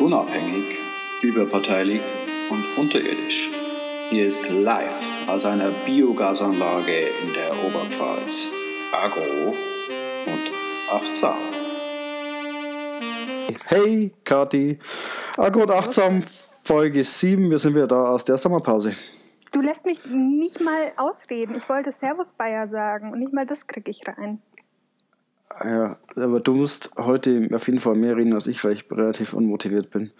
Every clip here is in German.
unabhängig, überparteilich und unterirdisch. Hier ist live aus einer Biogasanlage in der Oberpfalz. Agro und achtsam. Hey, Kati. Agro und achtsam, Folge 7. Wir sind wieder da aus der Sommerpause. Du lässt mich nicht mal ausreden. Ich wollte Servus Bayer sagen und nicht mal das kriege ich rein. Ja, aber du musst heute auf jeden Fall mehr reden als ich, weil ich relativ unmotiviert bin.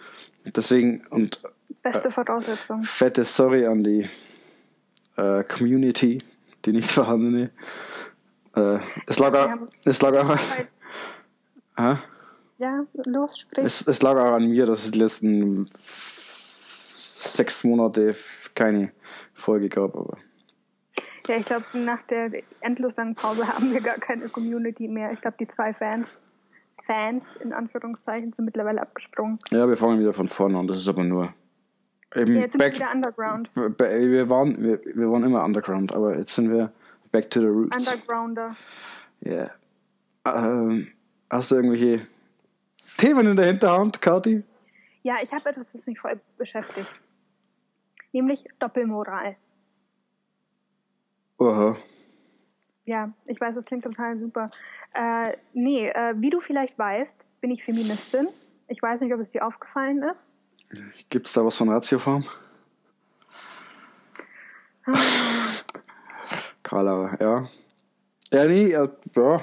Deswegen und Beste Voraussetzung. fettes Sorry an die äh, Community, die nicht vorhandene. Äh, es lag auch, es lag auch, Hä? Ja, los, sprich. es, es lag auch an mir, dass es die letzten sechs Monate keine Folge gab, aber Ja, ich glaube, nach der endlos langen Pause haben wir gar keine Community mehr. Ich glaube, die zwei Fans, Fans in Anführungszeichen, sind mittlerweile abgesprungen. ja, wir fangen wieder von vorne an. Das ist aber nur eben Ja, jetzt sind wir back, wieder Underground. Wir waren, wir, wir waren immer Underground, aber jetzt sind wir back to the roots. Undergrounder. Yeah. Ähm, hast du irgendwelche Themen in der Hinterhand, Kati? Ja, ich habe etwas, was mich voll beschäftigt. Nämlich Doppelmoral. Oha. Ja, ich weiß, das klingt total super. Äh, nee, äh, wie du vielleicht weißt, bin ich Feministin. Ich weiß nicht, ob es dir aufgefallen ist. Gibt es da was von Ratiofarm? Carla, ja. Ja, nee, ja, ja.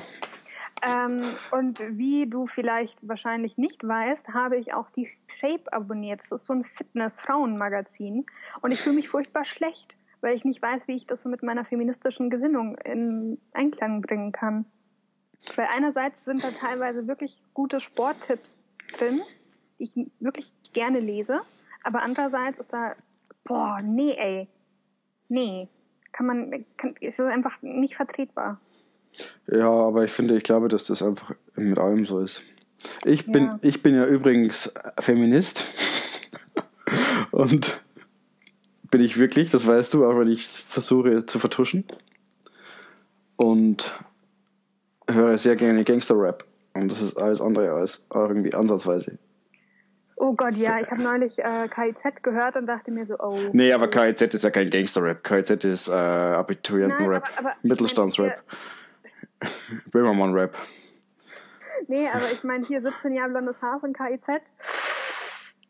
Ähm, und wie du vielleicht wahrscheinlich nicht weißt, habe ich auch die Shape abonniert. Das ist so ein Fitness-Frauen-Magazin. Und ich fühle mich furchtbar schlecht, weil ich nicht weiß, wie ich das so mit meiner feministischen Gesinnung in Einklang bringen kann. Weil einerseits sind da teilweise wirklich gute Sporttipps drin, die ich wirklich gerne lese. Aber andererseits ist da, boah, nee, ey. Nee. Kann man, kann, ist einfach nicht vertretbar. Ja, aber ich finde, ich glaube, dass das einfach mit allem so ist. Ich bin, Ja. ich bin ja übrigens Feminist. Und bin ich wirklich, das weißt du, auch wenn ich es versuche zu vertuschen. Und höre sehr gerne Gangster-Rap. Und das ist alles andere als irgendwie ansatzweise. Oh Gott, ja, ich habe neulich äh, KIZ gehört und dachte mir so, oh. Nee, aber KIZ ist ja kein Gangster-Rap. KIZ ist äh, Abiturienten-Rap, Mittelstands-Rap, Böhmermann-Rap. Nee, aber ich meine hier 17 Jahre blondes Haar von KIZ.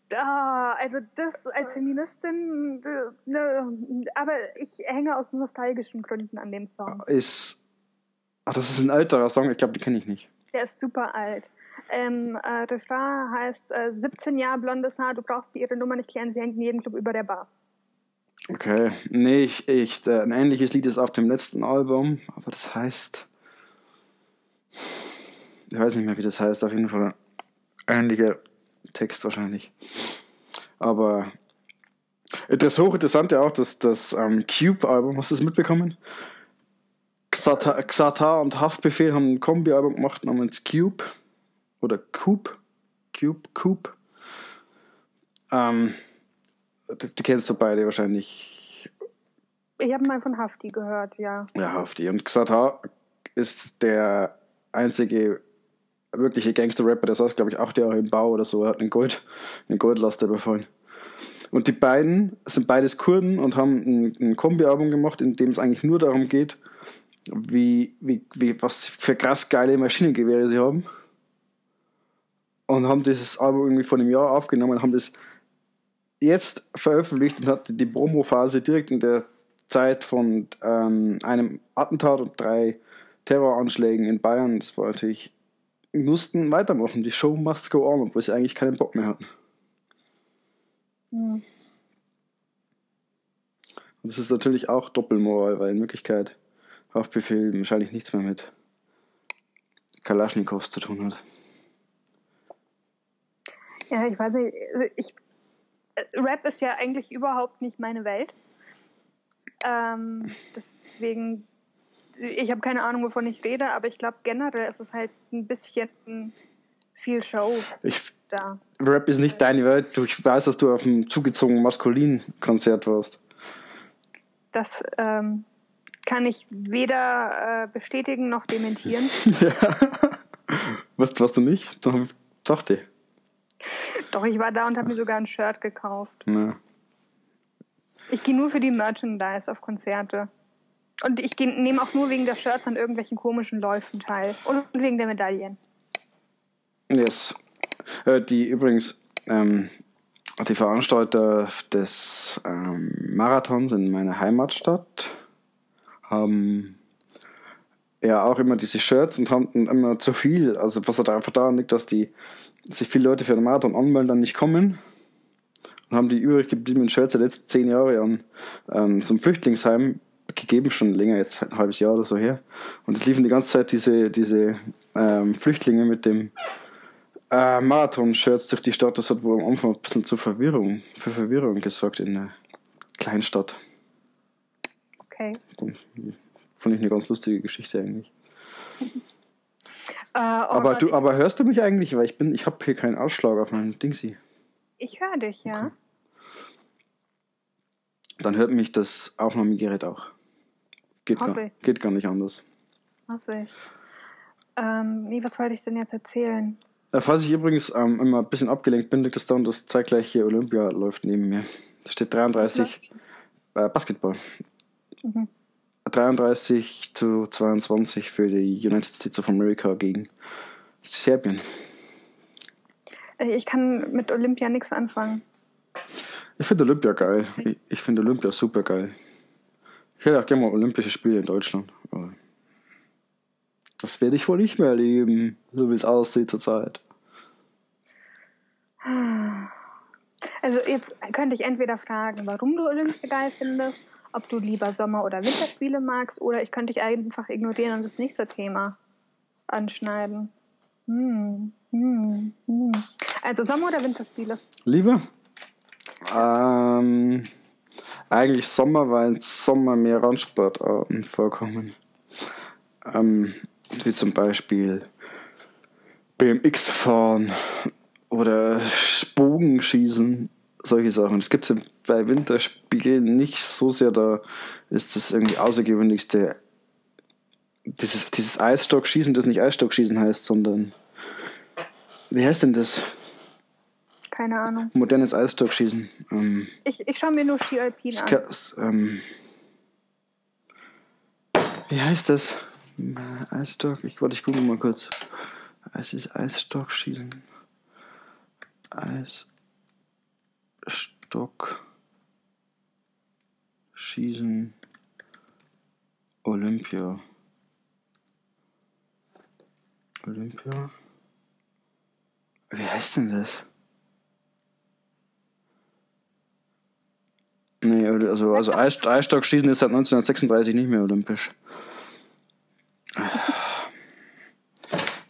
Da, also das als Feministin, äh, ne, aber ich hänge aus nostalgischen Gründen an dem Song. Ist. Ach, das ist ein älterer Song, ich glaube, die kenne ich nicht. Der ist super alt. Ähm, äh, Refrain heißt äh, 17 Jahre blondes Haar, du brauchst ihre Nummer nicht klären, sie hängt in jedem Club über der Bar. Okay. Nee, ich, ich, äh, ein ähnliches Lied ist auf dem letzten Album, aber das heißt. Ich weiß nicht mehr, wie das heißt, auf jeden Fall. Ähnlicher Text wahrscheinlich. Aber. Das hochinteressante auch, dass das ähm, Cube-Album, hast du das mitbekommen? Xata, Xata und Haftbefehl haben ein Kombi-Album gemacht namens Cube. Oder Coop. Cube, Coop. Ähm, die, die kennst du beide wahrscheinlich. Ich habe mal von Hafti gehört, ja. Ja, Hafti. Und Xata ist der einzige wirkliche Gangster-Rapper, der saß, glaube ich, acht Jahre im Bau oder so. Er hat einen, Gold, einen Goldlaster überfallen. Und die beiden sind beides Kurden und haben ein, ein Kombi-Album gemacht, in dem es eigentlich nur darum geht, wie, wie, wie, was für krass geile Maschinengewehre sie haben. Und haben dieses Album irgendwie vor einem Jahr aufgenommen und haben das jetzt veröffentlicht und hatte die Promo-Phase direkt in der Zeit von ähm, einem Attentat und drei Terroranschlägen in Bayern. Das war natürlich, mussten weitermachen. Die Show must go on, obwohl sie eigentlich keinen Bock mehr hatten. Hm. Und das ist natürlich auch Doppelmoral, weil in Wirklichkeit Haftbefehl wahrscheinlich nichts mehr mit Kalaschnikows zu tun hat. Ja, ich weiß nicht. Also ich, äh, Rap ist ja eigentlich überhaupt nicht meine Welt. Ähm, deswegen, ich habe keine Ahnung, wovon ich rede, aber ich glaube generell ist es halt ein bisschen viel Show Ich, da. Rap ist nicht deine Welt. Du, ich weiß, dass du auf einem zugezogenen Maskulin-Konzert warst. Das ähm, kann ich weder äh, bestätigen noch dementieren. Was, was du nicht? Dachte ich. Doch, ich war da und habe mir sogar ein Shirt gekauft. Ja. Ich gehe nur für die Merchandise auf Konzerte. Und ich nehme auch nur wegen der Shirts an irgendwelchen komischen Läufen teil. Und wegen der Medaillen. Yes. Äh, die übrigens, ähm, die Veranstalter des ähm, Marathons in meiner Heimatstadt haben ja auch immer diese Shirts und haben immer zu viel. Also was halt einfach daran liegt, dass die sich viele Leute für den Marathon anmelden, dann nicht kommen und haben die übrig gebliebenen Shirts der letzten zehn Jahre an ähm, zum Flüchtlingsheim gegeben, schon länger, jetzt ein halbes Jahr oder so her. Und es liefen die ganze Zeit diese, diese ähm, Flüchtlinge mit dem äh, Marathon-Shirts durch die Stadt. Das hat wohl am Anfang ein bisschen zur Verwirrung, für Verwirrung gesorgt in der Kleinstadt. Okay. Fand ich eine ganz lustige Geschichte eigentlich. Äh, aber du, aber hörst du mich eigentlich? Weil ich bin, ich habe hier keinen Ausschlag auf meinem Dingsy. Ich höre dich, ja. Okay. Dann hört mich das Aufnahmegerät auch. Geht, gar, geht gar nicht anders. Hoffe ich. Ähm, nee, was wollte ich denn jetzt erzählen? Äh, falls ich übrigens ähm, immer ein bisschen abgelenkt bin, liegt das daran, dass zeitgleich hier Olympia läuft neben mir. Da steht 33 äh, Basketball. Mhm. 33 zu 22 für die United States of America gegen Serbien. Äh, ich kann mit Olympia nichts anfangen. Ich finde Olympia geil. Ich, ich finde Olympia super geil. Ich hätte auch gerne mal Olympische Spiele in Deutschland. Aber das werde ich wohl nicht mehr erleben, so wie es aussieht zurzeit. Also jetzt könnte ich entweder fragen, warum du Olympia geil findest, ob du lieber Sommer- oder Winterspiele magst, oder ich könnte dich einfach ignorieren und das nächste Thema anschneiden. Hm, hm, hm. Also Sommer- oder Winterspiele? Lieber? Ähm, eigentlich Sommer, weil Sommer mehr Randsportarten vorkommen. Ähm, wie zum Beispiel BMX fahren oder Bogenschießen, solche Sachen. Das gibt es bei Winterspielen nicht so sehr, da ist das irgendwie außergewöhnlichste. Dieses, dieses Eisstockschießen, das nicht Eisstockschießen heißt, sondern. Wie heißt denn das? Keine Ahnung. Modernes Eisstockschießen. Ähm, ich, ich schaue mir nur Ski Alpin an. Ähm, wie heißt das? Eisstock, ich warte, ich gucke mal kurz. Es ist Eisstockschießen. Eisstock Schießen Olympia. Olympia. Wie heißt denn das? Nee, also, also Eisstockschießen ist seit 1936 nicht mehr olympisch.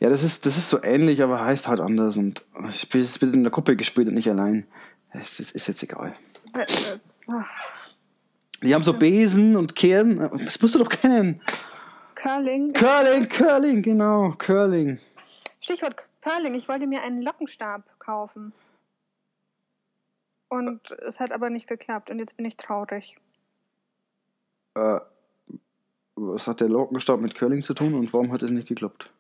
Ja, das ist, das ist so ähnlich, aber heißt halt anders. Und ich bin, ich bin in der Gruppe gespielt und nicht allein. Es ist, ist jetzt egal. Die haben so Besen und Kehren. Das musst du doch kennen. Curling. Curling, Curling, genau. Curling. Stichwort Curling. Ich wollte mir einen Lockenstab kaufen. Und es hat aber nicht geklappt. Und jetzt bin ich traurig. Äh, was hat der Lockenstab mit Curling zu tun und warum hat es nicht geklappt?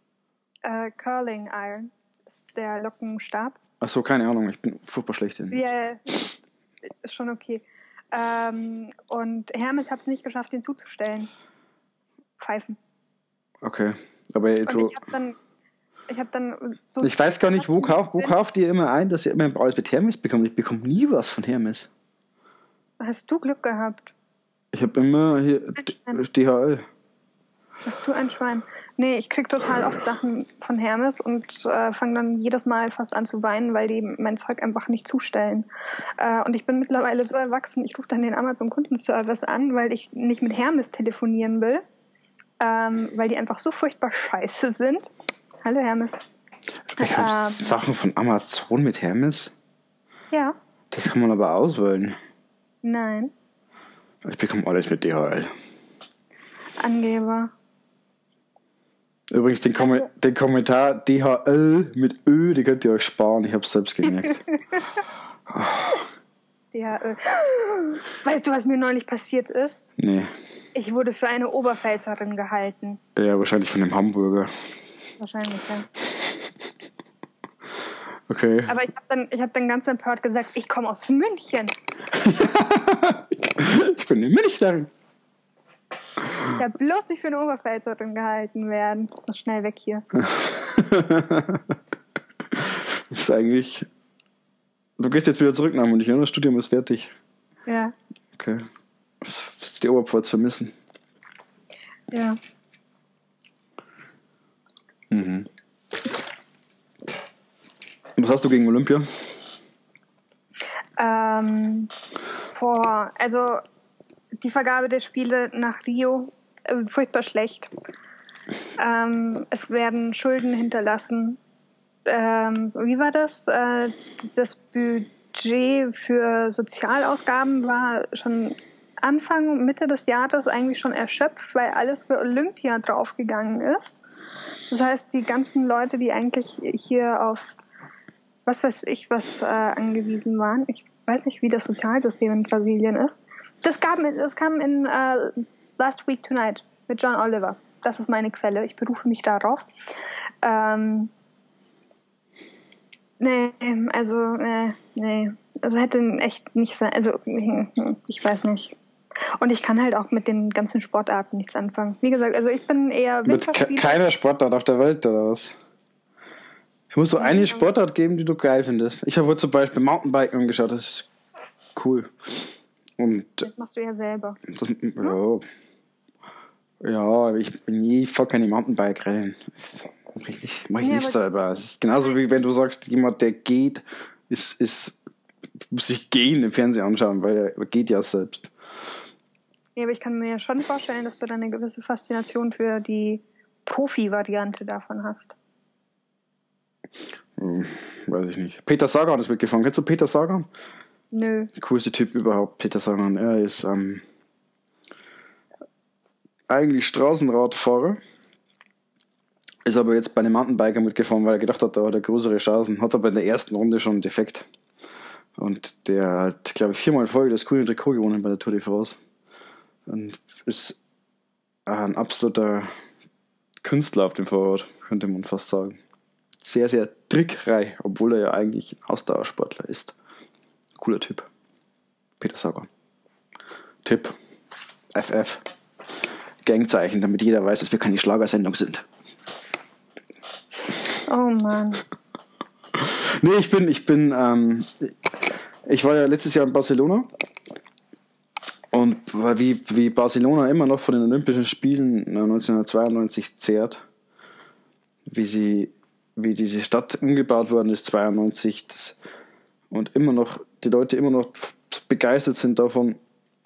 Äh, Curling Iron ist der Lockenstab. Ach so, keine Ahnung, ich bin furchtbar schlecht in. Ja, yeah, ist schon okay. Ähm, und Hermes hat es nicht geschafft, ihn zuzustellen. Pfeifen. Okay, aber und ich habe dann, ich habe dann so. Ich weiß gar nicht, wo kauft, wo kauft ihr immer ein, dass ihr immer alles mit Hermes bekommt? Ich bekomme nie was von Hermes. Hast du Glück gehabt? Ich habe immer hier DHL. Bist du ein Schwein? Nee, ich krieg total oft Sachen von Hermes und äh, fange dann jedes Mal fast an zu weinen, weil die mein Zeug einfach nicht zustellen. Äh, und ich bin mittlerweile so erwachsen, ich rufe dann den Amazon-Kundenservice an, weil ich nicht mit Hermes telefonieren will, ähm, weil die einfach so furchtbar scheiße sind. Hallo Hermes. Ich ähm, Sachen von Amazon mit Hermes? Ja. Das kann man aber auswählen. Nein. Ich bekomme alles mit DHL. Angeber. Übrigens, den, Kom den Kommentar DHL mit Ö, den könnt ihr euch sparen. Ich hab's selbst gemerkt. DHL. Weißt du, was mir neulich passiert ist? Nee. Ich wurde für eine Oberpfälzerin gehalten. Ja, wahrscheinlich von einem Hamburger. Wahrscheinlich, ja. Okay. Aber ich habe dann, ich hab dann ganz empört gesagt, ich komme aus München. ich bin in München. Ich habe bloß nicht für eine Oberpfälzerin gehalten werden. Ich muss schnell weg hier. Das ist eigentlich. Du gehst jetzt wieder zurück nach München, das Studium ist fertig. Ja, Okay. Was ist die Oberpfalz vermissen? ja. Was hast du gegen Olympia? Ähm, boah, also die Vergabe der Spiele nach Rio, äh, furchtbar schlecht. Ähm, es werden Schulden hinterlassen. Ähm, wie war das? Äh, das Budget für Sozialausgaben war schon Anfang, Mitte des Jahres eigentlich schon erschöpft, weil alles für Olympia draufgegangen ist. Das heißt, die ganzen Leute, die eigentlich hier auf was weiß ich, was äh, angewiesen waren. Ich weiß nicht, wie das Sozialsystem in Brasilien ist. Das, gab, das kam in äh, Last Week Tonight mit John Oliver. Das ist meine Quelle. Ich berufe mich darauf. Ähm, nee, also, nee, nee. Also hätte echt nicht sein. Also, ich weiß nicht. Und ich kann halt auch mit den ganzen Sportarten nichts anfangen. Wie gesagt, also ich bin eher Mit ke keiner Sportart auf der Welt oder was? Es muss so eine Sportart geben, die du geil findest. Ich habe heute zum Beispiel Mountainbiken angeschaut, das ist cool. Und Das machst du ja selber. das, ja, ja, ich bin nie voll keine Mountainbike-Rennen. Nicht, mach ich Ja, nicht selber. Es ist genauso wie wenn du sagst, jemand, der geht, ist, ist muss sich gehen im Fernsehen anschauen, weil er geht ja selbst. Ja, aber ich kann mir schon vorstellen, dass du da eine gewisse Faszination für die Profi-Variante davon hast. Hm, weiß ich nicht. Peter Sagan ist mitgefahren. Kennst du Peter Sagan? Nö. Der coolste Typ überhaupt, Peter Sagan. Er ist ähm, eigentlich Straßenradfahrer. Ist aber jetzt bei einem Mountainbiker mitgefahren, weil er gedacht hat, da hat er größere Chancen. Hat aber in der ersten Runde schon einen Defekt. Und der hat, glaube ich, viermal in Folge das grüne Trikot gewonnen bei der Tour de France. Und ist ein absoluter Künstler auf dem Fahrrad, könnte man fast sagen. Sehr, sehr trickreich, obwohl er ja eigentlich ein Ausdauersportler ist. Cooler Typ. Peter Sagan. Tipp. FF. Gangzeichen, damit jeder weiß, dass wir keine Schlagersendung sind. Oh Mann. Nee, ich bin, ich bin, ähm, ich war ja letztes Jahr in Barcelona und wie, wie Barcelona immer noch von den Olympischen Spielen 1992 zehrt, wie sie, wie diese Stadt umgebaut worden ist 92 das, und immer noch die Leute immer noch begeistert sind davon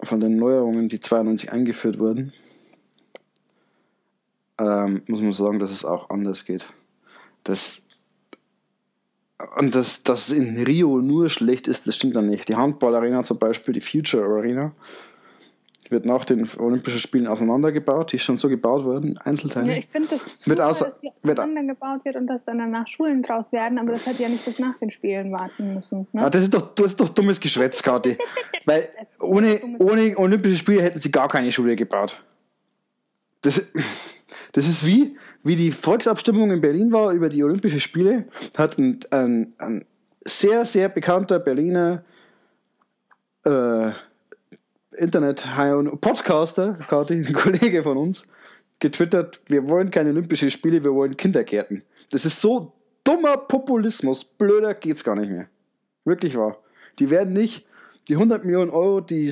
von den Neuerungen, die 92 eingeführt wurden, ähm, muss man sagen, dass es auch anders geht. Das und dass das in Rio nur schlecht ist, das stimmt dann nicht. Die Handballarena zum Beispiel, die Future Arena, wird nach den Olympischen Spielen auseinandergebaut. Die ist schon so gebaut worden, Einzelteile. Ja, ich finde das Wird super, dass die wird- aufeinander gebaut wird und dass dann danach Schulen draus werden, aber das hätte ja nicht bis nach den Spielen warten müssen. Ne? Ah, das, ist doch, das ist doch dummes Geschwätz, Kathi. Weil ohne, ohne Olympische Spiele hätten sie gar keine Schule gebaut. Das, das ist wie, wie die Volksabstimmung in Berlin war über die Olympischen Spiele, hat ein, ein, ein sehr, sehr bekannter Berliner äh, internet podcaster Kathi, ein Kollege von uns, getwittert, wir wollen keine Olympischen Spiele, wir wollen Kindergärten. Das ist so dummer Populismus, blöder geht's gar nicht mehr. Wirklich wahr. Die werden nicht die 100 Millionen Euro, die äh,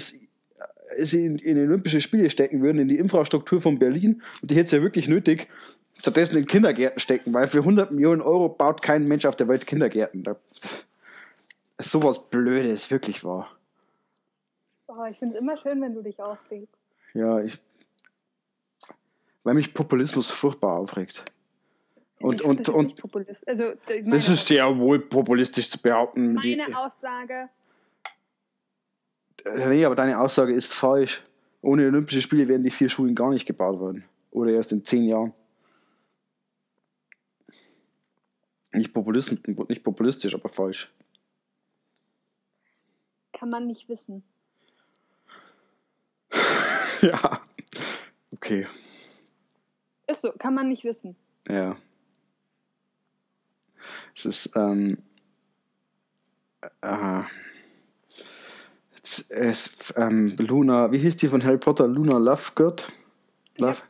sie in, in Olympische Spiele stecken würden, in die Infrastruktur von Berlin, und die hätte es ja wirklich nötig, stattdessen in Kindergärten stecken, weil für 100 Millionen Euro baut kein Mensch auf der Welt Kindergärten. Da, ist sowas Blödes, wirklich wahr. Oh, ich finde es immer schön, wenn du dich aufregst. Ja, ich. Weil mich Populismus furchtbar aufregt. Und, und, das und Populist. Also, äh, das ist sehr wohl populistisch zu behaupten. Die- meine Aussage. Äh, Nee, aber deine Aussage ist falsch. Ohne Olympische Spiele wären die vier Schulen gar nicht gebaut worden. Oder erst in zehn Jahren. Nicht, Populist, nicht populistisch, aber falsch. Kann man nicht wissen. ja. Okay. Ist so, kann man nicht wissen. Ja. Es ist, ähm, Äh, es, es, ähm, Luna, wie hieß die von Harry Potter? Luna Lovegood? Love,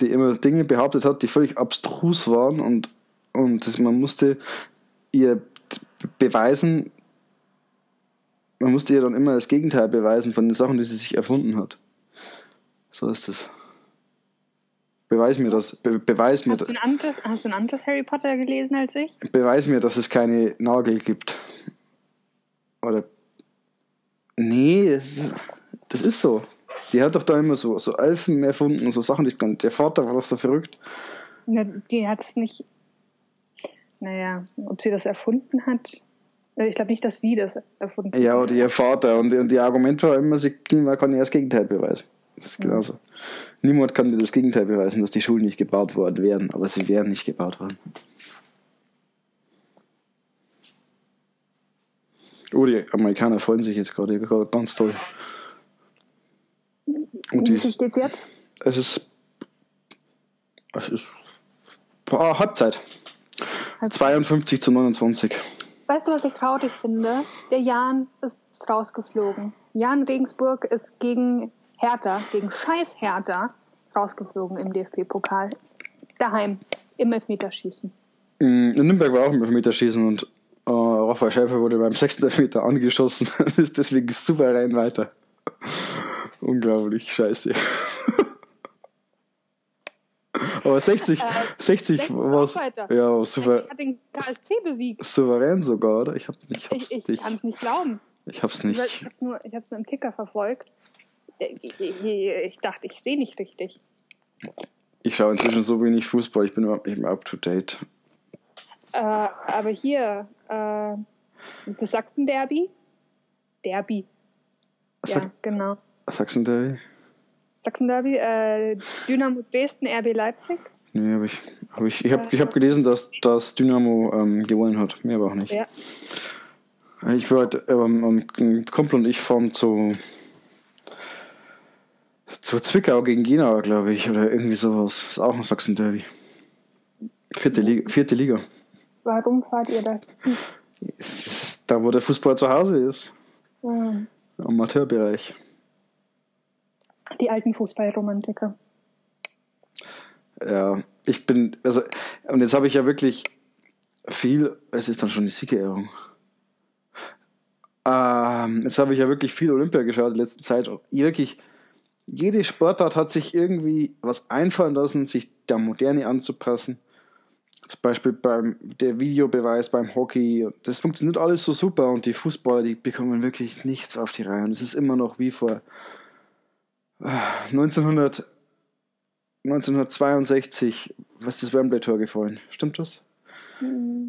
die immer Dinge behauptet hat, die völlig abstrus waren und, und das, man musste ihr beweisen, man musste ihr dann immer das Gegenteil beweisen von den Sachen, die sie sich erfunden hat. So ist es. Beweis mir das. Be beweis mir Hast du, ein anderes, hast du ein anderes Harry Potter gelesen als ich? Beweis mir, dass es keine Nagel gibt. Oder. Nee, das ist, das ist so. Die hat doch da immer so, so Elfen erfunden und so Sachen, die kann. Der Vater war doch so verrückt. Na, die hat es nicht. Naja, ob sie das erfunden hat. Also Ich glaube nicht, dass sie das erfunden Ja, oder ihr Vater. Und, und ihr Argument war immer, sie kann ja das Gegenteil beweisen. Das ist genauso. Niemand kann dir das Gegenteil beweisen, dass die Schulen nicht gebaut worden wären, aber sie wären nicht gebaut worden. Oh, die Amerikaner freuen sich jetzt gerade ganz toll. Und Wie viel steht's jetzt? es ist. Es ist. Ah, Halbzeit. 52 zu 29. Weißt du, was ich traurig finde? Der Jan ist rausgeflogen. Jan Regensburg ist gegen Hertha, gegen scheiß Hertha, rausgeflogen im DFB-Pokal. Daheim, im Elfmeterschießen. In Nürnberg war auch im Elfmeterschießen und äh, Raphael Schäfer wurde beim sechsten Elfmeter angeschossen und ist deswegen souverän weiter. Unglaublich scheiße. Aber 60, 60 60 war ja, souver hat den KSC besiegt. souverän sogar, oder? Ich, hab, ich hab's Ich, ich kann es nicht glauben. Ich hab's Ich nicht. habe es nur, ich hab's nur im Ticker verfolgt. Ich, dachte, ich sehe nicht richtig. Ich schaue inzwischen so wenig Fußball, ich bin überhaupt nicht mehr up to date. Äh, aber hier, äh, das Sachsen-Derby? Derby. Ja, Sag- genau. Sachsen-Derby? Sachsen-Derby, äh, Dynamo Dresden, RB Leipzig. Nee, hab ich. Hab ich ich habe ich hab gelesen, dass das Dynamo ähm, gewonnen hat. Mehr aber auch nicht. Ja. Ich war ähm, ein Kumpel und ich fahren zu, zu Zwickau gegen Jena, glaube ich, oder irgendwie sowas. Ist auch ein Sachsen-Derby. Vierte Liga. Vierte Liga. Warum fahrt ihr da? Ist da, wo der Fußball zu Hause ist. Hm, Im Amateurbereich. Die alten Fußballromantiker. Ja, ich bin, also, und jetzt habe ich ja wirklich viel, es ist dann schon die Siegerehrung. Ähm, jetzt habe ich ja wirklich viel Olympia geschaut in letzter Zeit wirklich, jede Sportart hat sich irgendwie was einfallen lassen, sich der Moderne anzupassen. Zum Beispiel beim der Videobeweis beim Hockey. Das funktioniert alles so super und die Fußballer, die bekommen wirklich nichts auf die Reihe. Und es ist immer noch wie vor äh, 1900, 1962, was ist das Wembley-Tor gefallen? Stimmt das?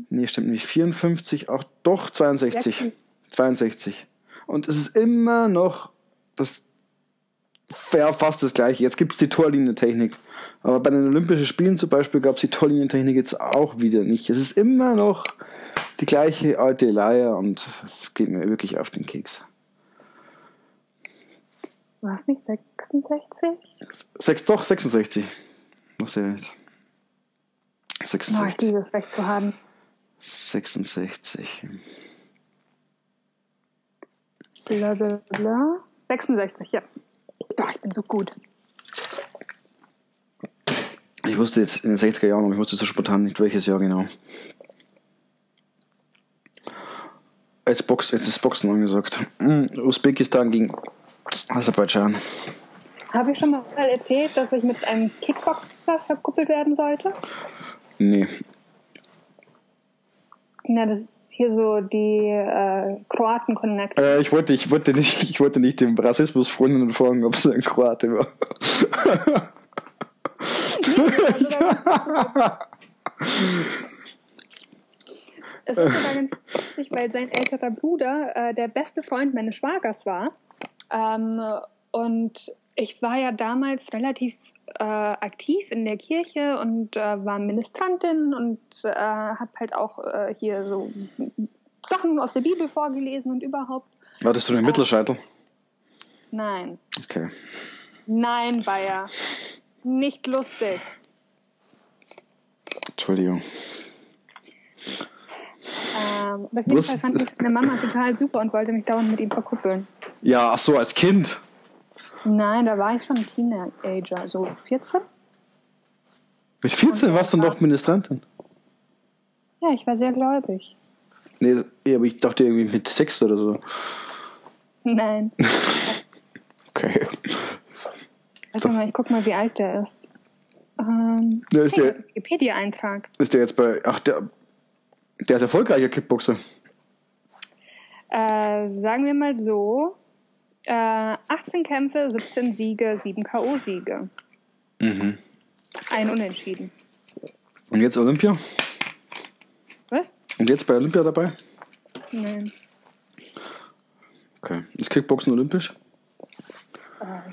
Nee, stimmt nicht. 54, auch doch 62. Ja, 62. Und es ist immer noch das ja, fast das gleiche. Jetzt gibt es die Torlinientechnik. Aber bei den Olympischen Spielen zum Beispiel gab es die Torlinientechnik jetzt auch wieder nicht. Es ist immer noch die gleiche alte Leier und es geht mir wirklich auf den Keks. War es nicht 66? Sechs, doch, 66. Was ja jetzt? Oh, ich 66. liebe es wegzuhaben. 66. Bla, bla, bla. 66, ja. Doch, ich bin so gut. Ich wusste jetzt in den 60er Jahren, aber ich wusste so spontan nicht welches Jahr genau. Jetzt, Box, jetzt ist Boxen angesagt. Mm, Usbekistan gegen Aserbaidschan. Habe ich schon mal erzählt, dass ich mit einem Kickboxer verkuppelt werden sollte? Nee. Na, das ist hier so die äh, Kroaten-Connect. Äh, ich, wollte, ich, wollte nicht, ich wollte nicht dem Rassismus-Freundinnen fragen, ob es ein Kroate war. Es ist sogar ganz lustig, weil sein älterer Bruder äh, der beste Freund meines Schwagers war. Ähm, und ich war ja damals relativ äh, aktiv in der Kirche und äh, war Ministrantin und äh, habe halt auch äh, hier so Sachen aus der Bibel vorgelesen und überhaupt. Wartest du den Mittelscheitel? Nein, Okay. nein, Bayer. Nicht lustig. Entschuldigung. Ähm, auf jeden? Fall fand ich seine Mama total super und wollte mich dauernd mit ihm verkuppeln. Ja, ach so, als Kind. Nein, da war ich schon Teenager, so 14. Mit 14 Und warst du noch Ministrantin. Ja, ich war sehr gläubig. Nee, aber ich dachte irgendwie mit 6 oder so. Nein. Okay. Warte mal, ich guck mal, wie alt der ist. Ähm, Ja, ist hey, der- Wikipedia-Eintrag. Ist der jetzt bei. Ach, der. Der ist erfolgreicher Kickboxer. Äh, sagen wir mal so: äh, 18 Kämpfe, 17 Siege, 7 K.O.-Siege. Mhm. Ein Unentschieden. Und jetzt Olympia? Was? Und jetzt bei Olympia dabei? Nein. Okay. Ist Kickboxen olympisch? Äh,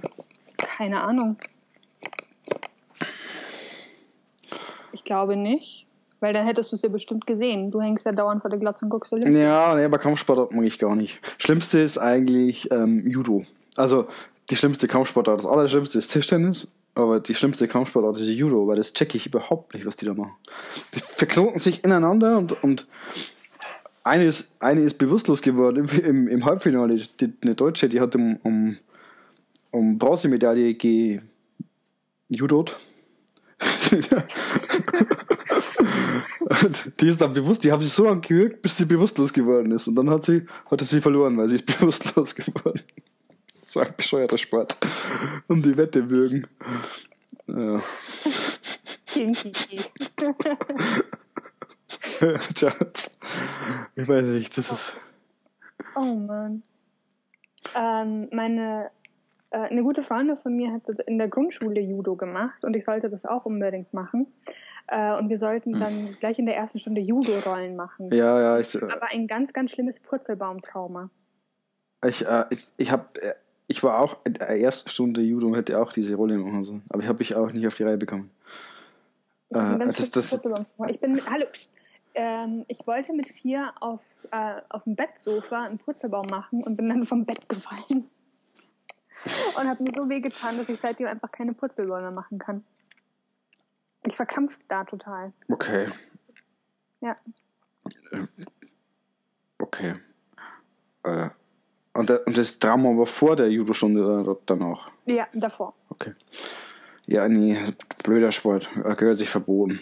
keine Ahnung. Ich glaube nicht. Weil dann hättest du es ja bestimmt gesehen. Du hängst ja dauernd vor der Glotze und guckst Olympia. Ja, nee, aber Kampfsportart mag ich gar nicht. Schlimmste ist eigentlich ähm, Judo. Also die schlimmste Kampfsportart. Das allerschlimmste ist Tischtennis, aber die schlimmste Kampfsportart ist Judo, weil das checke ich überhaupt nicht, was die da machen. Die verknoten sich ineinander und, und eine, ist, eine ist bewusstlos geworden im, im, im Halbfinale. Die, eine Deutsche, die hat um, um, um Bronzemedaille gejudot. Die ist dann bewusst, die haben sich so lange gewürgt, bis sie bewusstlos geworden ist. Und dann hat sie, hatte sie verloren, weil sie ist bewusstlos geworden. War ein bescheuerter Sport. Um die Wette würgen. Ja. Tja, ich weiß nicht, das ist. oh Mann. Ähm, meine, äh, eine gute Freundin von mir hat in der Grundschule Judo gemacht und ich sollte das auch unbedingt machen. Äh, und wir sollten dann gleich in der ersten Stunde Judo-Rollen machen. Ja, ja, ich, Aber ein ganz, ganz schlimmes Purzelbaumtrauma. ich, äh, ich, ich hab, äh, ich war auch in der ersten Stunde Judo und hätte auch diese Rolle machen sollen. Aber ich habe mich auch nicht auf die Reihe bekommen. Ein Äh, ganz das, das. Ich bin hallo, pst, ähm, ich wollte mit vier auf, äh, auf dem Bettsofa einen Purzelbaum machen und bin dann vom Bett gefallen. Und habe mir so weh getan, dass ich seitdem einfach keine Purzelbäume machen kann. Ich verkrampf da total. okay, Ja. okay. Äh, und, und das Trauma war vor der Judo-Stunde oder danach? Ja, davor. Okay. Ja, nee, blöder Sport. Gehört sich verboten.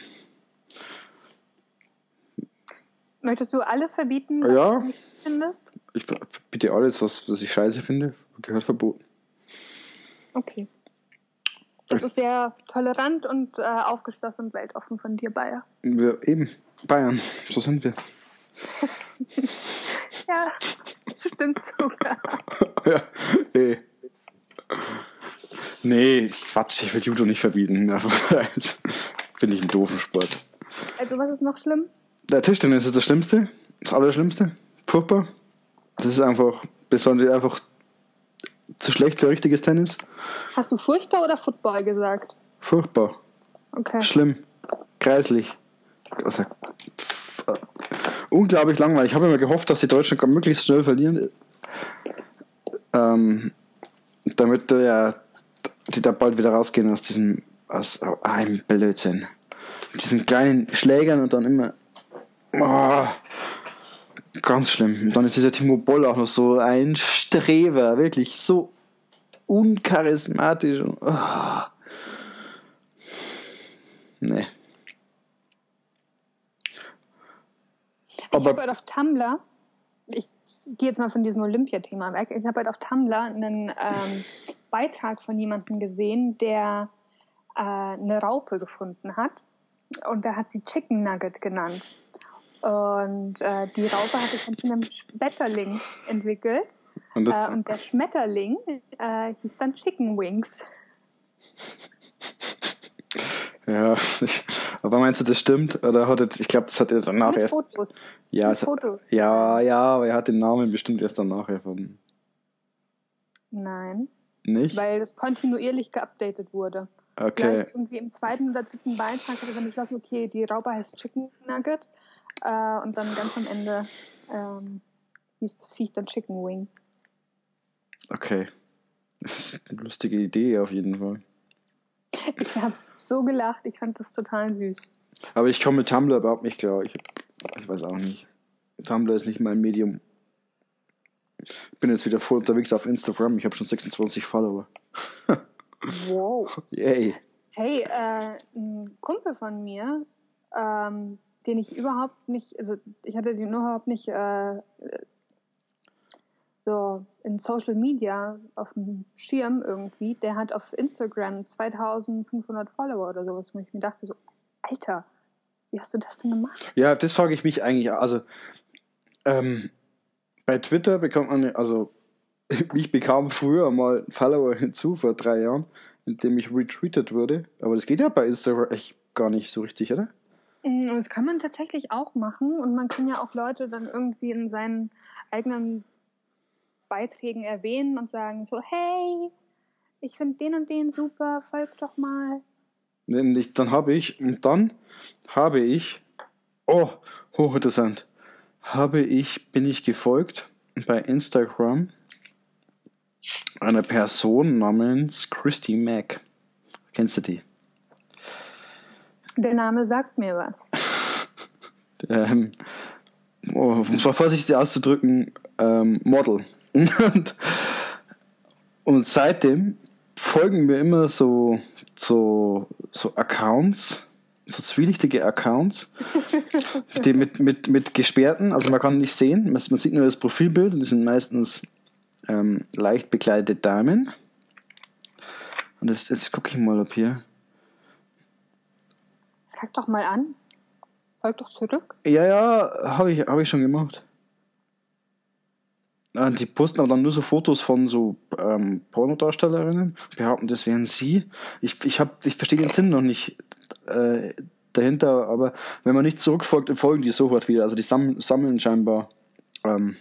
Möchtest du alles verbieten, was Ja. du findest? Ich ver- bitte alles, was, was ich scheiße finde, gehört verboten. Okay. Das ist sehr tolerant und äh, aufgeschlossen und weltoffen von dir, Bayer. Wir, eben, Bayern, so sind wir. Ja, stimmt sogar. ja, eh. Nee, Quatsch, ich will Judo nicht verbieten. Aber Finde ich einen doofen Sport. Also, was ist noch schlimm? Der Tischtennis ist das Schlimmste, das Allerschlimmste. Furchtbar. Das ist einfach, das sollen sie einfach zu schlecht für richtiges Tennis. Hast du furchtbar oder Football gesagt? Furchtbar. Okay. Schlimm. Kreislich. Also, unglaublich langweilig. Ich habe immer gehofft, dass die Deutschen möglichst schnell verlieren. Ähm, damit äh, ja, die da bald wieder rausgehen aus diesem aus oh, einem Blödsinn. Mit diesen kleinen Schlägern und dann immer. Oh, ganz schlimm. Und dann ist dieser Timo Boll auch noch so ein Streber, wirklich so uncharismatisch. Und, oh. Nee. Ich Aber- habe heute auf Tumblr, ich gehe jetzt mal von diesem Olympiathema weg, ich habe heute auf Tumblr einen ähm, Beitrag von jemandem gesehen, der äh, eine Raupe gefunden hat. Und da hat sie Chicken Nugget genannt. Und äh, die Raupe hatte sich von einem Schmetterling entwickelt. Und das, Äh, und der Schmetterling äh, hieß dann Chicken Wings. ja, aber meinst du, das stimmt? Oder hat er, ich glaube, das hat er danach Mit erst. Fotos. Ja, mit hat, Fotos. ja, ja, aber er hat den Namen bestimmt erst danach erfunden. Nein, Nicht? weil das kontinuierlich geupdatet wurde. okay. Gleich irgendwie im zweiten oder dritten Beitrag hat er dann beschlossen, okay, die Raupe heißt Chicken Nugget. Äh, und dann ganz am Ende ähm, hieß das Viech dann Chicken Wing. Okay. Das ist eine lustige Idee auf jeden Fall. Ich habe so gelacht, ich fand das total süß. Aber ich komme mit Tumblr überhaupt nicht klar. Ich, ich weiß auch nicht. Tumblr ist nicht mein Medium. Ich bin jetzt wieder voll unterwegs auf Instagram. Ich habe schon 26 Follower. Wow. Yay. Hey, äh, ein Kumpel von mir, ähm, den ich überhaupt nicht, also ich hatte den überhaupt nicht äh, so in Social Media auf dem Schirm irgendwie, der hat auf Instagram 2500 Follower oder sowas, wo ich mir dachte so, Alter, wie hast du das denn gemacht? Ja, das frage ich mich eigentlich. Also, ähm, bei Twitter bekommt man, also, ich bekam früher mal Follower hinzu vor drei Jahren, indem ich retweetet wurde. Aber das geht ja bei Instagram echt gar nicht so richtig, oder? Mm, Das kann man tatsächlich auch machen und man kann ja auch Leute dann irgendwie in seinen eigenen Beiträgen erwähnen und sagen so, hey, ich finde den und den super, folg doch mal. Dann habe ich, und dann habe ich, oh, hochinteressant, habe ich, bin ich gefolgt bei Instagram einer Person namens Christy Mack. Kennst du die? Der Name sagt mir was. ähm, oh, um es mal vorsichtig auszudrücken, ähm, Model. und, und seitdem folgen mir immer so, so, so Accounts, so zwielichtige Accounts, die mit, mit, mit gesperrten, also man kann nicht sehen, man, man sieht nur das Profilbild und die sind meistens ähm, leicht bekleidete Damen. Und jetzt, jetzt gucke ich mal, ob hier. Sag doch mal an. Folg doch zurück. Ja, ja, habe ich, hab ich schon gemacht. Äh, Die posten aber dann nur so Fotos von so ähm, Pornodarstellerinnen, behaupten, das wären sie. Ich, ich, ich verstehe den Sinn noch nicht äh, dahinter, aber wenn man nicht zurückfolgt, folgen die sofort wieder. Also die sam sammeln scheinbar ähm,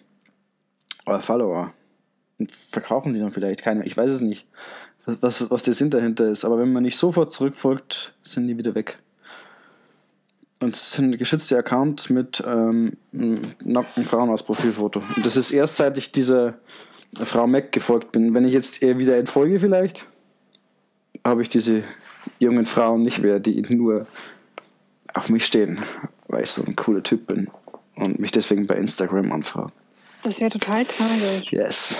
äh, Follower und verkaufen die dann vielleicht keine. Ich weiß es nicht, was, was der Sinn dahinter ist. Aber wenn man nicht sofort zurückfolgt, sind die wieder weg. Und es sind geschützte Accounts mit ähm, nackten Frauen als Profilfoto. Und das ist erst seit ich dieser Frau Mac gefolgt bin. Wenn ich jetzt ihr wieder entfolge vielleicht, habe ich diese jungen Frauen nicht mehr, die nur auf mich stehen, weil ich so ein cooler Typ bin und mich deswegen bei Instagram anfragen. Das wäre total tragisch. Yes.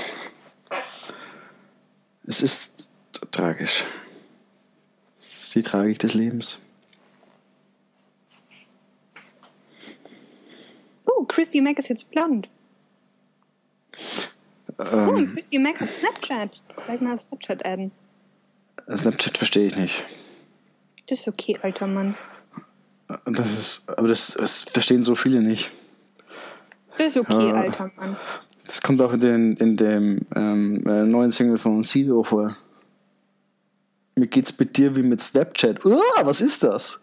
Es ist tragisch. Es ist die Tragik des Lebens. Oh, Christy Mack ist jetzt blond. Oh, Ähm, Christy Mack hat Snapchat. Gleich mal Snapchat adden. Snapchat verstehe ich nicht. Das ist okay, alter Mann. Das ist, aber das, das verstehen so viele nicht. Das ist okay, Ja. alter Mann. Das kommt auch in, den, in dem ähm, äh, neuen Single von Sido vor. Mir geht's mit dir wie mit Snapchat. Uah, was ist das?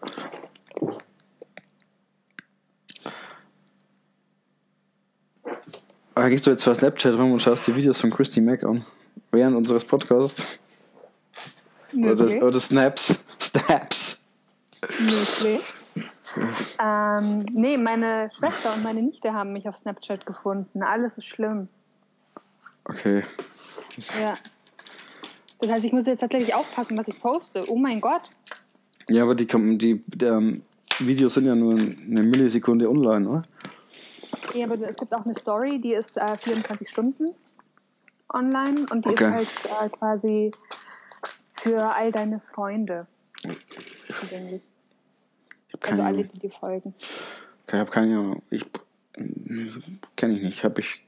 Ah, gehst du jetzt vor Snapchat rum und schaust die Videos von Christy Mack an? Während unseres Podcasts? Oder, Möglich. oder Snaps? Snaps? Möglich. ähm, nee, meine Schwester und meine Nichte haben mich auf Snapchat gefunden. Alles ist schlimm. Okay. Ja. Das heißt, ich muss jetzt tatsächlich aufpassen, was ich poste. Oh mein Gott. Ja, aber die, kommen- die, die ähm, Videos sind ja nur eine Millisekunde online, oder? Ja, aber es gibt auch eine Story, die ist äh, 24 Stunden online und die Okay. ist halt äh, quasi für all deine Freunde zugänglich. Also alle, die dir folgen. Ich habe keine Ahnung. Ich kenne ich nicht. Habe ich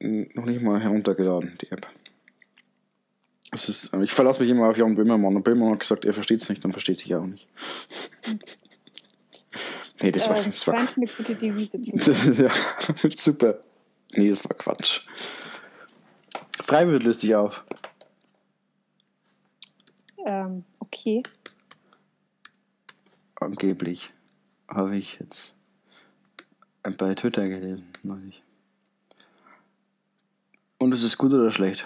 noch nicht mal heruntergeladen, die App. Es ist, ich verlasse mich immer auf Jan Böhmermann. Und Böhmermann hat gesagt, er versteht es nicht, dann versteht sich auch nicht. Nee, das war, äh, das war eine gute Devise zu ja, super. Nee, das war Quatsch. Freiwild löst dich auf. ähm, Okay. Angeblich. Habe ich jetzt bei Twitter gelesen, neulich. Und ist es gut oder schlecht?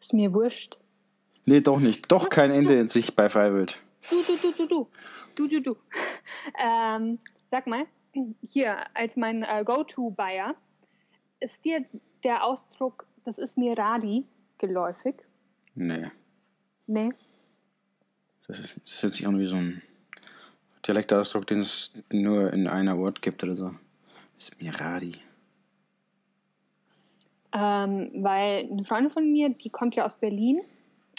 Ist mir wurscht. Nee, doch nicht. Doch kein Ende in sich bei Freiwild. Du, du, du, du, du. Du, du, du. Ähm, sag mal, hier, als mein äh, Go-To-Buyer, ist dir der Ausdruck, das ist mir Radi, geläufig? Nee. Nee. Das, ist, das hört sich an wie so ein Dialektausdruck, den es nur in einer Ort gibt oder so. Ist Miradi. Ähm, weil eine Freundin von mir, die kommt ja aus Berlin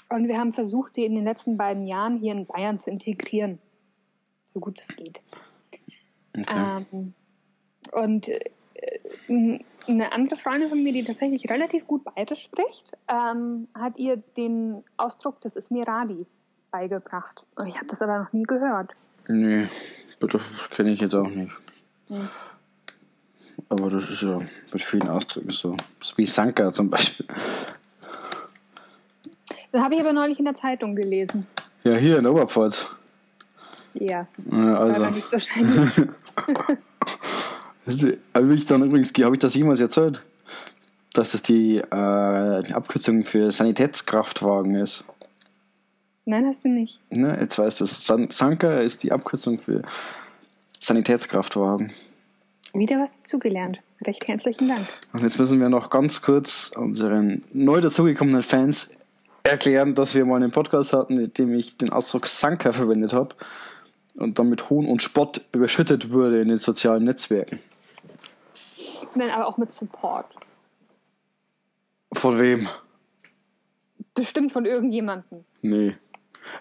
und wir haben versucht, sie in den letzten beiden Jahren hier in Bayern zu integrieren. So gut es geht. Okay. Ähm, und äh, eine andere Freundin von mir, die tatsächlich relativ gut Bayerisch spricht, ähm, hat ihr den Ausdruck, das ist Miradi, beigebracht. Und ich habe das aber noch nie gehört. Nee, das kenne ich jetzt auch nicht. Hm. Aber das ist ja mit vielen Ausdrücken so. Das ist wie Sanka zum Beispiel. Das habe ich aber neulich in der Zeitung gelesen. Ja, hier in Oberpfalz. Ja, Ja, also. also. Habe ich dann übrigens, habe ich das jemals erzählt? Dass das die, äh, die Abkürzung für Sanitätskraftwagen ist. Nein, hast du nicht. Ne, jetzt weißt du, San Sanka ist die Abkürzung für Sanitätskraftwagen. Wieder was dazugelernt. Recht herzlichen Dank. Und jetzt müssen wir noch ganz kurz unseren neu dazugekommenen Fans erklären, dass wir mal einen Podcast hatten, in dem ich den Ausdruck Sanka verwendet habe und dann mit Hohn und Spott überschüttet wurde in den sozialen Netzwerken. Nein, aber auch mit Support. Von wem? Bestimmt von irgendjemandem. Nee.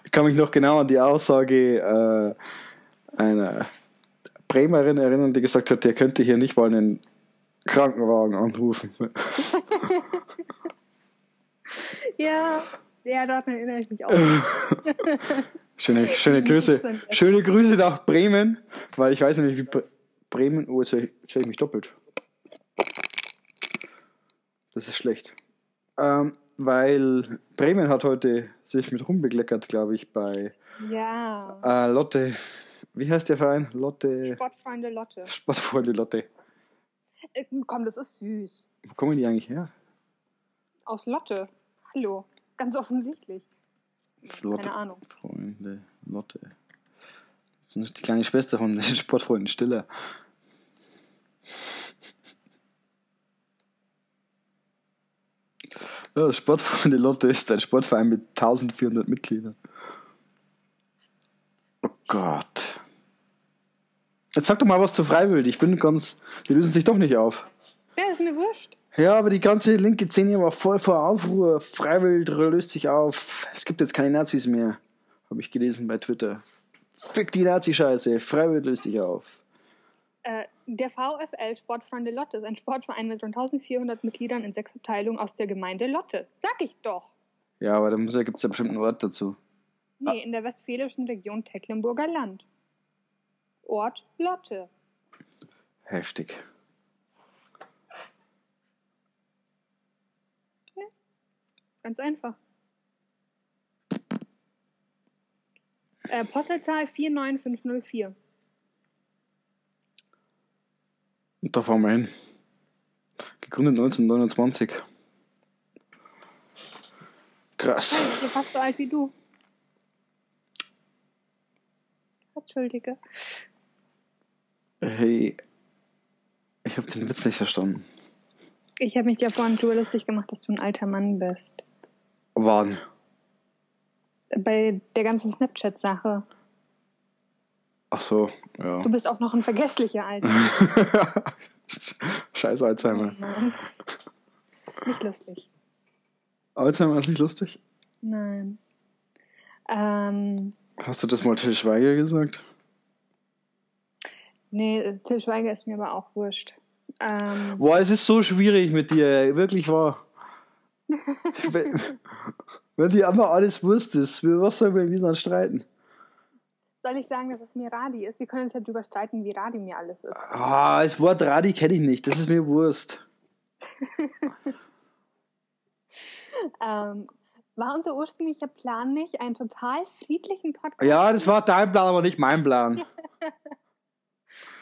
Ich kann mich noch genau an die Aussage äh, einer Bremerin erinnern, die gesagt hat, der könnte hier nicht mal einen Krankenwagen anrufen. Ja, ja, daran erinnere ich mich auch. Schöne, schöne Grüße. Schöne Grüße nach Bremen, weil ich weiß nämlich, wie Bre Bremen. Oh, jetzt höre ich, ich mich doppelt. Das ist schlecht. Ähm, weil Bremen hat heute sich mit rumbekleckert, glaube ich, bei Ja. äh, Lotte. Wie heißt der Verein? Lotte. Sportfreunde Lotte. Sportfreunde Lotte. Äh, komm, das ist süß. Wo kommen die eigentlich her? Aus Lotte. Hallo. Ganz offensichtlich. Lotte. Keine Ahnung. Freunde Lotte. Das ist die kleine Schwester von den Sportfreunden Stiller. Ja, Sportfreunde Lotte ist ein Sportverein mit 1400 Mitgliedern. Oh Gott. Jetzt sag doch mal was zu Freiwild. Ich bin ganz. Die lösen sich doch nicht auf. Ja, ist mir wurscht. Ja, aber die ganze linke Szene war voll vor Aufruhr. Freiwild löst sich auf. Es gibt jetzt keine Nazis mehr. Habe ich gelesen bei Twitter. Fick die Nazi-Scheiße. Freiwild löst sich auf. Äh, der VfL Sportfreunde Lotte ist ein Sportverein mit rund 1400 Mitgliedern in sechs Abteilungen aus der Gemeinde Lotte. Sag ich doch. Ja, aber da gibt es ja bestimmt einen Ort dazu. Nee, in der westfälischen Region Tecklenburger Land. Ort Lotte. Heftig. Ganz einfach. Äh, Postleitzahl 49504. Und da fahren wir hin. Gegründet 1929. Krass. Hey, ich bin fast so alt wie du. Entschuldige. Hey, ich habe den Witz nicht verstanden. Ich habe mich ja vorhin drüber lustig gemacht, dass du ein alter Mann bist. Wann? Bei der ganzen Snapchat-Sache. Ach so, ja. Du bist auch noch ein vergesslicher Alter. Scheiß Alzheimer. Nein. Nicht lustig. Alzheimer ist nicht lustig? Nein. Ähm, Hast du das mal Till Schweiger gesagt? nee, Till Schweiger ist mir aber auch wurscht. Ähm, Boah, es ist so schwierig mit dir, wirklich wahr. Wenn, wenn dir einmal alles Wurst ist, was sollen wir wieder streiten? soll ich sagen, dass es mir Radi ist? Wir können uns ja drüber streiten, wie Radi mir alles ist. Ah, das Wort Radi kenne ich nicht, das ist mir Wurst. Ähm, war unser ursprünglicher Plan nicht, einen total friedlichen Podcast Ja, das war dein Plan, aber nicht mein Plan.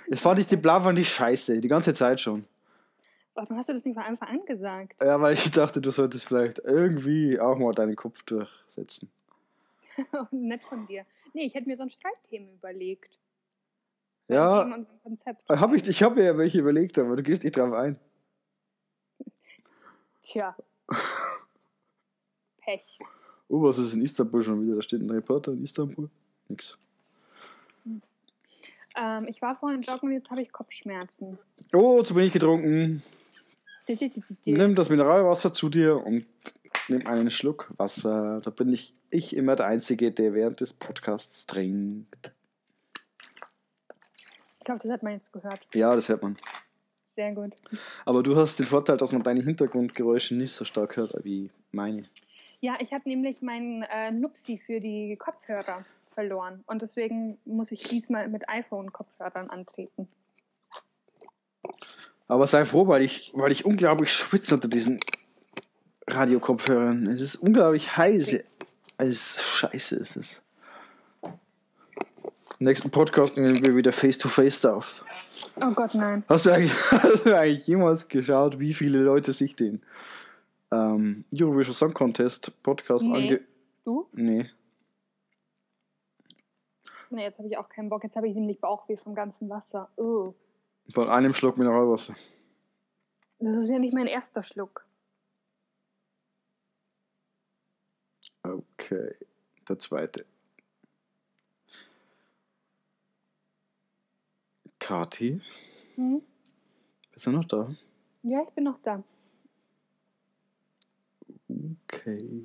Das fand ich, den Plan fand ich scheiße, die ganze Zeit schon. Warum hast du das nicht von Anfang an gesagt? Ja, weil ich dachte, du solltest vielleicht irgendwie auch mal deinen Kopf durchsetzen. Nett von dir. Nee, ich hätte mir so ein Streitthema überlegt. Ja, hab ich, ich habe mir ja welche überlegt, aber du gehst nicht drauf ein. Tja. Pech. Oh, was ist in Istanbul schon wieder? Da steht ein Reporter in Istanbul. Nix. Ähm, ich war vorhin joggen und jetzt habe ich Kopfschmerzen. Oh, zu wenig getrunken. Nimm das Mineralwasser zu dir und nimm einen Schluck Wasser. Da bin ich, ich immer der Einzige, der während des Podcasts trinkt. Ich glaube, das hat man jetzt gehört. Ja, das hört man. Sehr gut. Aber du hast den Vorteil, dass man deine Hintergrundgeräusche nicht so stark hört wie meine. Ja, ich habe nämlich meinen äh, Nupsi für die Kopfhörer verloren. Und deswegen muss ich diesmal mit iPhone-Kopfhörern antreten. Aber sei froh, weil ich, weil ich unglaublich schwitze unter diesen Radiokopfhörern. Es ist unglaublich heiß. Es ist scheiße ist es. Im nächsten Podcast nehmen wir wieder Face-to-Face auf. Oh Gott, nein. Hast du, eigentlich, hast du eigentlich jemals geschaut, wie viele Leute sich den ähm, Eurovision Song Contest Podcast Nee. ange... Du? Nee. Nee, jetzt habe ich auch keinen Bock. Jetzt habe ich nämlich Bauchweh vom ganzen Wasser. Oh. Von einem Schluck Mineralwasser. Das ist ja nicht mein erster Schluck. Okay. Der zweite. Kati, Hm? bist du noch da? Ja, ich bin noch da. Okay.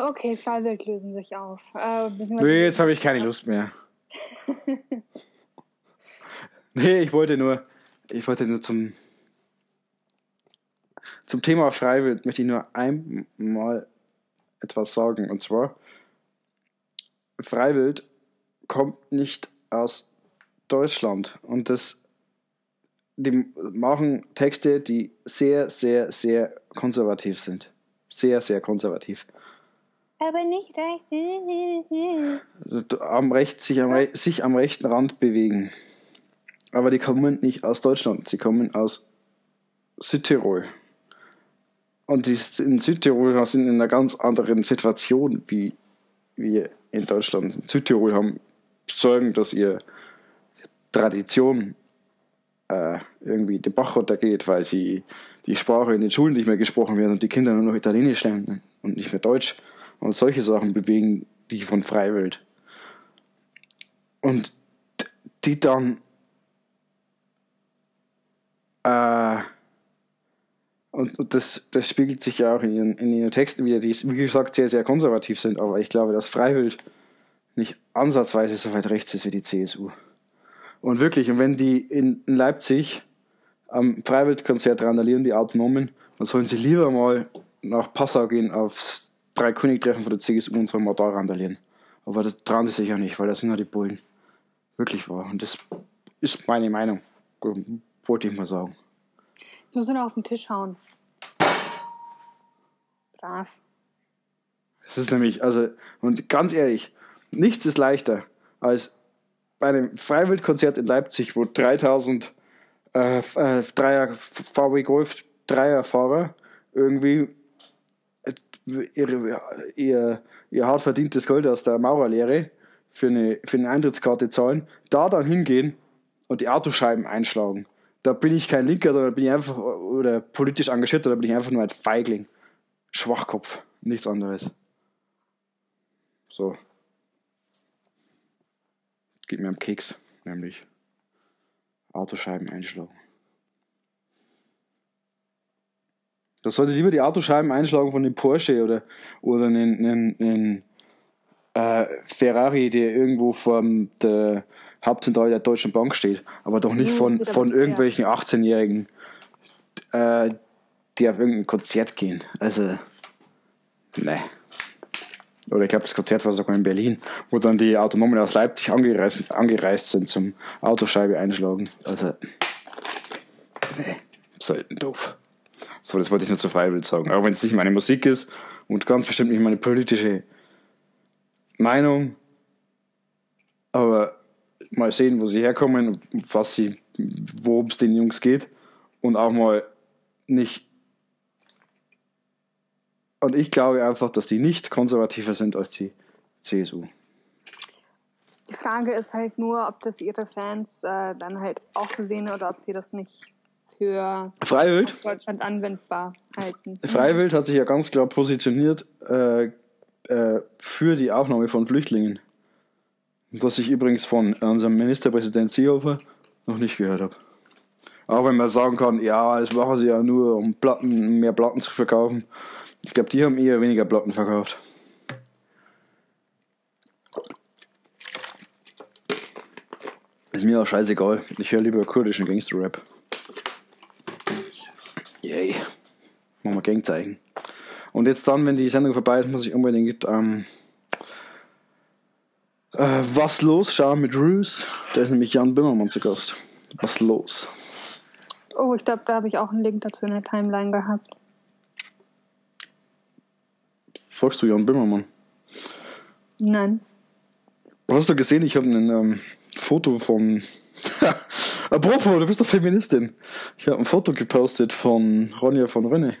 Okay, Fallwild lösen sich auf. Äh, Nee, jetzt habe ich keine Lust mehr. nee, ich wollte nur, ich wollte nur zum, zum Thema Freiwild möchte ich nur einmal etwas sagen. Und zwar, Freiwild kommt nicht aus Deutschland. Und das, die machen Texte, die sehr, sehr, sehr konservativ sind. Sehr, sehr konservativ. Aber nicht recht. Also am Recht, sich, am sich am rechten Rand bewegen. Aber die kommen nicht aus Deutschland, sie kommen aus Südtirol. Und die in Südtirol sind in einer ganz anderen Situation wie wir in Deutschland. In Südtirol haben Sorgen, dass ihr Tradition äh, irgendwie den Bach runtergeht, weil sie die Sprache in den Schulen nicht mehr gesprochen wird und die Kinder nur noch Italienisch lernen und nicht mehr Deutsch. Und solche Sachen bewegen die von Freiwild. Und die dann äh, und, und das, das spiegelt sich ja auch in ihren, in ihren Texten wieder, die wie gesagt sehr, sehr konservativ sind, aber ich glaube, dass Freiwild nicht ansatzweise so weit rechts ist wie die CSU. Und wirklich, und wenn die in, in Leipzig am Freiwildkonzert randalieren, die Autonomen, dann sollen sie lieber mal nach Passau gehen aufs Dreikönigtreffen von der CSU und sollen mal da randalieren. Aber das trauen sie sich ja nicht, weil das sind ja die Bullen. Wirklich wahr. Und das ist meine Meinung. Wollte ich mal sagen. Jetzt musst du noch auf den Tisch hauen. Brav. Es ist nämlich, also, und ganz ehrlich, nichts ist leichter als bei einem Freiwildkonzert in Leipzig, wo 3000 äh, äh, Dreier VW Golf Dreierfahrer irgendwie äh, ihre, ihr, ihr hart verdientes Geld aus der Maurerlehre für eine, für eine Eintrittskarte zahlen, da dann hingehen und die Autoscheiben einschlagen. Da bin ich kein Linker, da bin ich einfach, oder politisch engagierter, da bin ich einfach nur ein Feigling. Schwachkopf, nichts anderes. So. Geht mir am Keks, nämlich Autoscheiben einschlagen. Da sollte lieber die Autoscheiben einschlagen von dem Porsche oder, oder einen, einen, einen äh, Ferrari, der irgendwo vor der Hauptzentrale der Deutschen Bank steht, aber doch nicht Uh, von, von irgendwelchen 18-Jährigen, äh, die auf irgendein Konzert gehen. Also, ne. Oder ich glaube, das Konzert war sogar in Berlin, wo dann die Autonomen aus Leipzig angereist, angereist sind zum Autoscheibe einschlagen. Also, ne, selten doof. So, das wollte ich nur zu Freiwild sagen. Auch wenn es nicht meine Musik ist und ganz bestimmt nicht meine politische Meinung. Aber mal sehen, wo sie herkommen was sie, worum es den Jungs geht. Und auch mal nicht. Und ich glaube einfach, dass die nicht konservativer sind als die CSU. Die Frage ist halt nur, ob das ihre Fans äh, dann halt auch so sehen oder ob sie das nicht für Freiwild? Deutschland anwendbar halten. Freiwild hat sich ja ganz klar positioniert äh, äh, für die Aufnahme von Flüchtlingen. Was ich übrigens von unserem Ministerpräsident Seehofer noch nicht gehört habe. Auch wenn man sagen kann, ja, das machen sie ja nur, um Platten, mehr Platten zu verkaufen. Ich glaube, die haben eher weniger Platten verkauft. Ist mir auch scheißegal. Ich höre lieber kurdischen Gangster-Rap. Yay. Machen wir Gangzeichen. Und jetzt dann, wenn die Sendung vorbei ist, muss ich unbedingt ähm, äh, Was los schauen mit Roos. Da ist nämlich Jan Bimmermann zu Gast. Was los? Oh, ich glaube, da habe ich auch einen Link dazu in der Timeline gehabt. Folgst du Jan Bimmermann? Nein. Hast du gesehen, ich habe ein ähm, Foto von. Apropos, du bist doch Feministin. Ich habe ein Foto gepostet von Ronja von Rönne.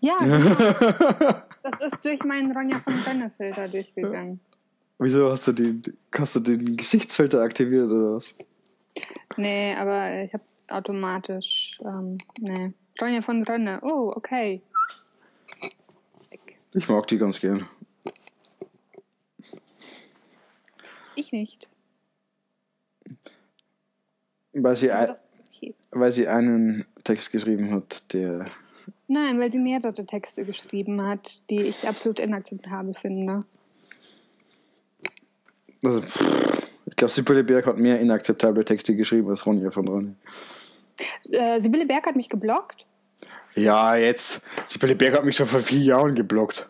Ja, genau. das ist durch meinen Ronja von Rönne Filter durchgegangen. Wieso hast du, die, hast du den Gesichtsfilter aktiviert oder was? Nee, aber ich habe automatisch. Ähm, nee. Ronja von Rönne. Oh, okay. Ich mag die ganz gern. Ich nicht. Weil sie, ein, okay. weil sie einen Text geschrieben hat, der. Nein, weil sie mehrere Texte geschrieben hat, die ich absolut inakzeptabel finde. Also, ich glaube, Sibylle Berg hat mehr inakzeptable Texte geschrieben als Ronja von Rönne. Äh, Sibylle Berg hat mich geblockt. Ja, jetzt. Sibylle Berg hat mich schon vor vier Jahren geblockt.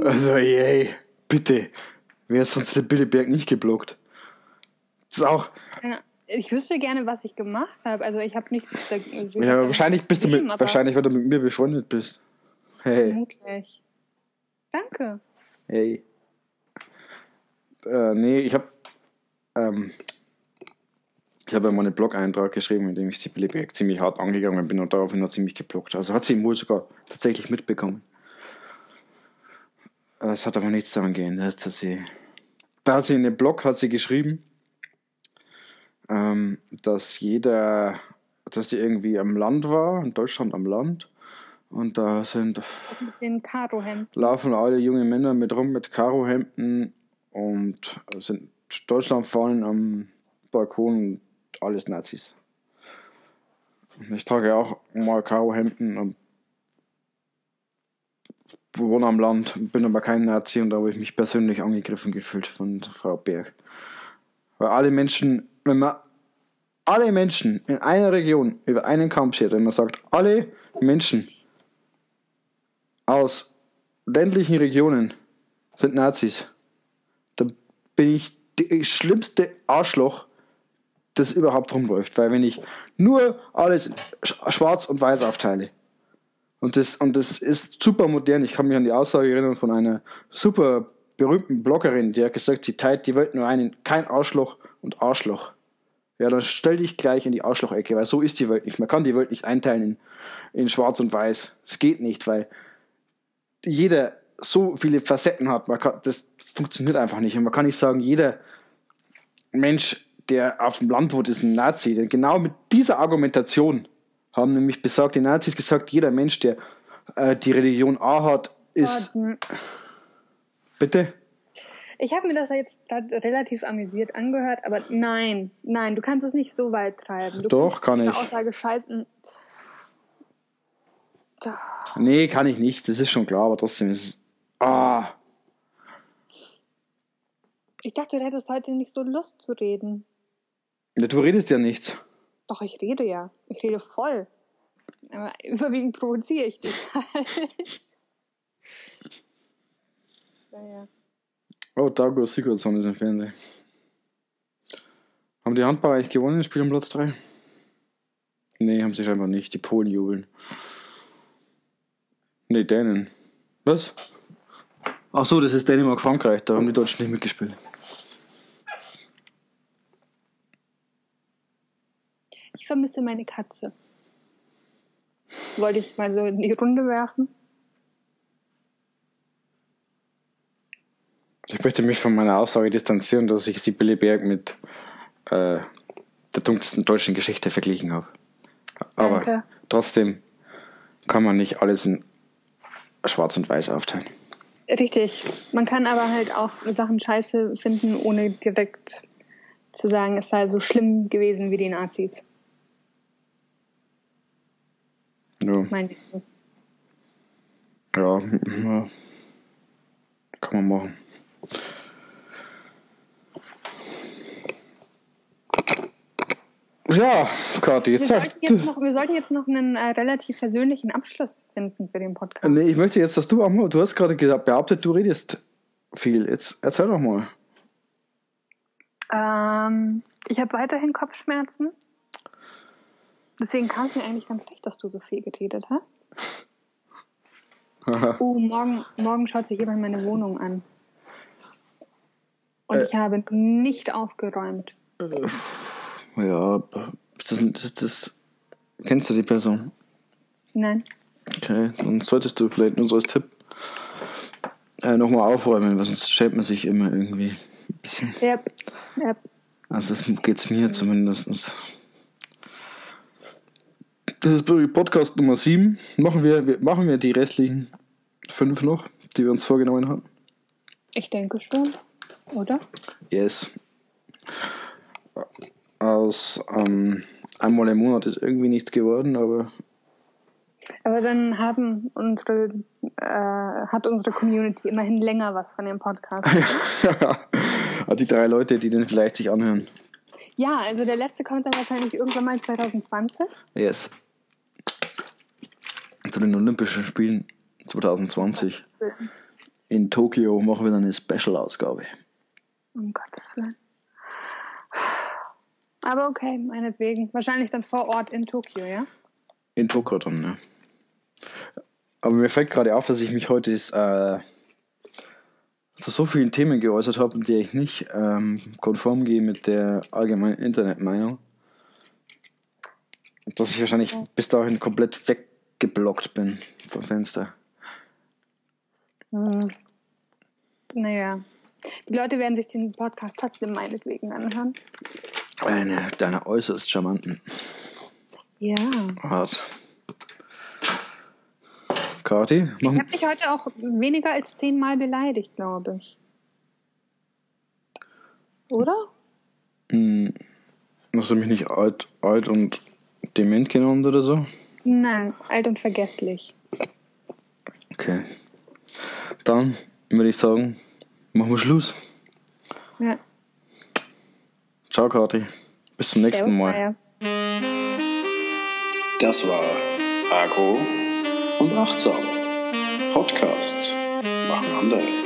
Also, yay. Bitte. Wer hat sonst Sibylle Berg nicht geblockt? Das ist auch. Keine- Ich wüsste gerne, was ich gemacht habe. Also ich habe nichts. Da, also Ja, wahrscheinlich bist du mit, wahrscheinlich, weil du mit mir befreundet bist. Hey, Vermutlich. Danke. hey. Äh, nee, ich habe ähm, ich habe ja mal einen Blog-Eintrag geschrieben, in dem ich Sibylle Berg ziemlich hart angegangen bin und daraufhin hat sie mich geblockt. Also hat sie wohl sogar tatsächlich mitbekommen. Äh, Es hat aber nichts daran geändert, dass sie. Da hat sie in dem Blog hat sie geschrieben, ähm, dass jeder, dass sie irgendwie am Land war, in Deutschland am Land. Und da sind mit den Karohemden. laufen alle junge Männer mit rum mit Karohemden und sind Deutschland fallen am Balkon und alles Nazis. Und Ich trage auch mal Karohemden und wohne am Land, bin aber kein Nazi und da habe ich mich persönlich angegriffen gefühlt von Frau Berg. Weil alle Menschen, wenn man alle Menschen in einer Region über einen Kamm schert, wenn man sagt, alle Menschen aus ländlichen Regionen sind Nazis, da bin ich die schlimmste Arschloch, das überhaupt rumläuft. Weil wenn ich nur alles sch- schwarz und weiß aufteile, und das, und das ist super modern, ich kann mich an die Aussage erinnern von einer super berühmten Bloggerin, die hat gesagt, sie teilt die Welt nur ein in kein Arschloch und Arschloch. Ja, dann stell dich gleich in die Arschlochecke, weil so ist die Welt nicht. Man kann die Welt nicht einteilen in, in schwarz und weiß. Es geht nicht, weil jeder so viele Facetten hat. Man kann, das funktioniert einfach nicht. Und man kann nicht sagen, jeder Mensch, der auf dem Land wohnt, ist ein Nazi. Denn genau mit dieser Argumentation haben nämlich besagt die Nazis gesagt, jeder Mensch, der äh, die Religion A hat, ist. Gott, Bitte? Ich habe mir das jetzt relativ amüsiert angehört, aber nein, nein, du kannst es nicht so weit treiben. Du Doch, kann ich. Aussage scheißen. Nee, kann ich nicht. Das ist schon klar, aber trotzdem ist es. Ah. Ich dachte, du hättest heute nicht so Lust zu reden. Ja, du redest ja nichts. Doch, ich rede ja. Ich rede voll. Aber überwiegend provoziere ich dich halt. naja. Oh, Dago Sigurdsson ist im Fernsehen. Haben die Handballer eigentlich gewonnen im Spiel um Platz 3? Nee, haben sie scheinbar nicht. Die Polen jubeln. Nee, Dänen. Was? Ach so, das ist Dänemark-Frankreich. Da haben die Deutschen nicht mitgespielt. Ich vermisse meine Katze. Wollte ich mal so in die Runde werfen? Ich möchte mich von meiner Aussage distanzieren, dass ich Sibylle Berg mit äh, der dunkelsten deutschen Geschichte verglichen habe. Aber Danke. trotzdem kann man nicht alles in schwarz und weiß aufteilen. Richtig. Man kann aber halt auch Sachen scheiße finden, ohne direkt zu sagen, es sei so schlimm gewesen wie die Nazis. Ja. Mein. Ja, ja. Kann man machen. Ja, Kathi, Wir jetzt sag sollten jetzt, noch, wir sollten jetzt noch einen äh, relativ persönlichen Abschluss finden für den Podcast. Nee, ich möchte jetzt, dass du auch mal, du hast gerade gesagt, behauptet, du redest viel. Jetzt erzähl doch mal. Ähm, ich habe weiterhin Kopfschmerzen. Deswegen kam es mir eigentlich ganz recht, dass du so viel geredet hast. Oh, morgen, morgen schaut sich jemand meine Wohnung an. Und Äh. ich habe nicht aufgeräumt. ja, ist das, ist das, kennst du die Person? Nein. Okay, dann solltest du vielleicht nur so als Tipp äh, nochmal aufräumen, weil sonst schämt man sich immer irgendwie ein bisschen. Yep. Yep. Also das geht's mir zumindest. Das ist Podcast Nummer 7. Machen wir, wir, machen wir die restlichen fünf noch, die wir uns vorgenommen haben? Ich denke schon. Oder? Yes. Aus ähm, einmal im Monat ist irgendwie nichts geworden, aber Aber dann haben unsere, äh, hat unsere Community immerhin länger was von dem Podcast. die drei Leute, die den vielleicht sich anhören. ja, also der letzte kommt dann wahrscheinlich irgendwann mal 2020. Yes. Zu den Olympischen Spielen 2020 in Tokio machen wir dann eine Special-Ausgabe. Um Gottes Willen. Aber okay, meinetwegen. Wahrscheinlich dann vor Ort in Tokio, ja? In Tokio dann, ne? Aber mir fällt gerade auf, dass ich mich heute äh, zu so vielen Themen geäußert habe, in der ich nicht ähm, konform gehe mit der allgemeinen Internetmeinung. Dass ich wahrscheinlich bis dahin komplett weggeblockt bin vom Fenster. Hm. Naja. Die Leute werden sich den Podcast trotzdem meinetwegen anhören. Eine deiner äußerst charmanten Ja. Art. Kati, Ich habe dich heute auch weniger als zehnmal beleidigt, glaube ich. Oder? Hm, hast du mich nicht alt, alt und dement genannt oder so? Nein, alt und vergesslich. Okay. Dann würde ich sagen, machen wir Schluss. Ja. Ciao, Kati. Bis zum nächsten Mal. Das war Agro und Achtsam. Podcasts machen andere.